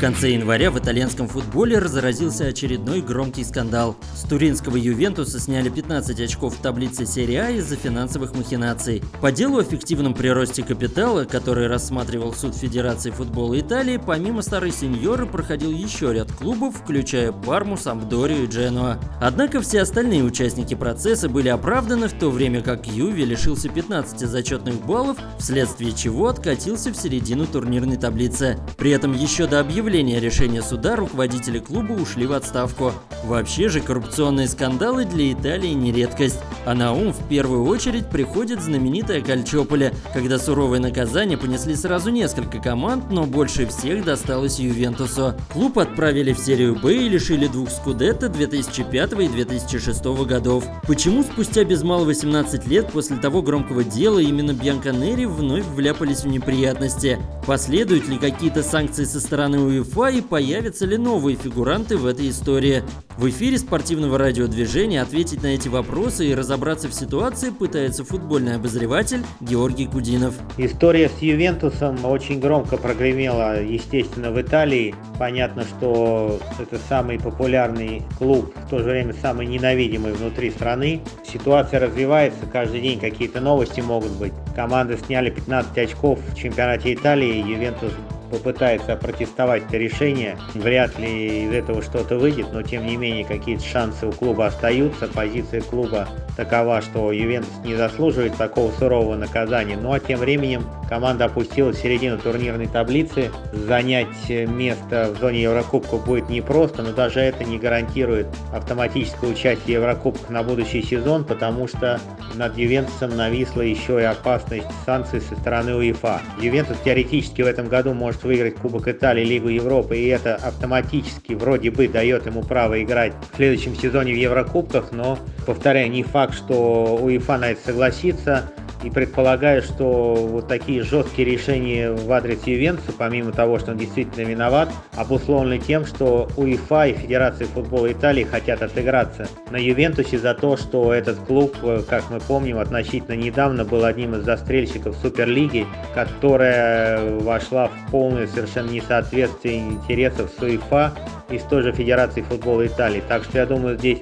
В конце января в итальянском футболе разразился очередной громкий скандал. С туринского Ювентуса сняли 15 очков в таблице серии А из-за финансовых махинаций. По делу о фиктивном приросте капитала, который рассматривал суд Федерации футбола Италии, помимо старой сеньоры проходил еще ряд клубов, включая Парму, Сампдорию и Дженуа. Однако все остальные участники процесса были оправданы, в то время как Юви лишился 15 зачетных баллов, вследствие чего откатился в середину турнирной таблицы. При этом еще до объявления постановления решения суда руководители клуба ушли в отставку. Вообще же коррупционные скандалы для Италии не редкость. А на ум в первую очередь приходит знаменитая Кальчополе, когда суровое наказание понесли сразу несколько команд, но больше всех досталось Ювентусу. Клуб отправили в серию Б и лишили двух скудетто 2005 и 2006 годов. Почему спустя без малого 18 лет после того громкого дела именно Бьянконери вновь вляпались в неприятности? Последуют ли какие-то санкции со стороны УЕФА и появятся ли новые фигуранты в этой истории? В эфире спортивного радиодвижения ответить на эти вопросы и разобраться в ситуации пытается футбольный обозреватель Георгий Кудинов. История с Ювентусом очень громко прогремела, естественно, в Италии. Понятно, что это самый популярный клуб, в то же время самый ненавидимый внутри страны. Ситуация развивается, каждый день какие-то новости могут быть. Команды сняли 15 очков в чемпионате Италии, Ювентус попытается протестовать это решение. Вряд ли из этого что-то выйдет, но тем не менее какие-то шансы у клуба остаются. Позиция клуба такова, что Ювентус не заслуживает такого сурового наказания. Ну а тем временем команда опустилась в середину турнирной таблицы. Занять место в зоне Еврокубка будет непросто, но даже это не гарантирует автоматическое участие в Еврокубках на будущий сезон, потому что над Ювентусом нависла еще и опасность санкций со стороны УЕФА. Ювентус теоретически в этом году может может выиграть Кубок Италии, Лигу Европы, и это автоматически вроде бы дает ему право играть в следующем сезоне в Еврокубках, но, повторяю, не факт, что УЕФА на это согласится и предполагаю, что вот такие жесткие решения в адрес Ювентуса, помимо того, что он действительно виноват, обусловлены тем, что УЕФА и Федерация футбола Италии хотят отыграться на Ювентусе за то, что этот клуб, э, как мы помним, относительно недавно был одним из застрельщиков Суперлиги, которая вошла в полное совершенно несоответствие интересов с УЕФА и с той же Федерацией футбола Италии. Так что я думаю, здесь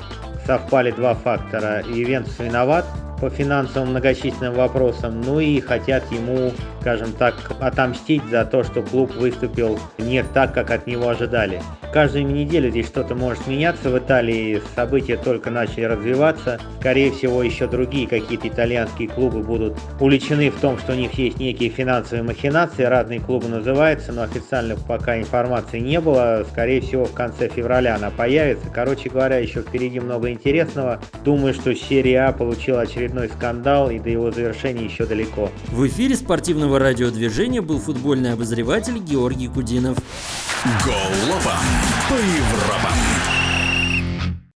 совпали два фактора. Ювентус виноват, по финансовым многочисленным вопросам, ну и хотят ему, скажем так, отомстить за то, что клуб выступил не так, как от него ожидали. Каждую неделю здесь что-то может меняться в Италии, события только начали развиваться. Скорее всего, еще другие какие-то итальянские клубы будут увлечены в том, что у них есть некие финансовые махинации, разные клубы называются, но официально пока информации не было. Скорее всего, в конце февраля она появится. Короче говоря, еще впереди много интересного. Думаю, что серия А получила очередной скандал, и до его завершения еще далеко. В эфире спортивного радиодвижения был футбольный обозреватель Георгий Кудинов. Голова по Европам.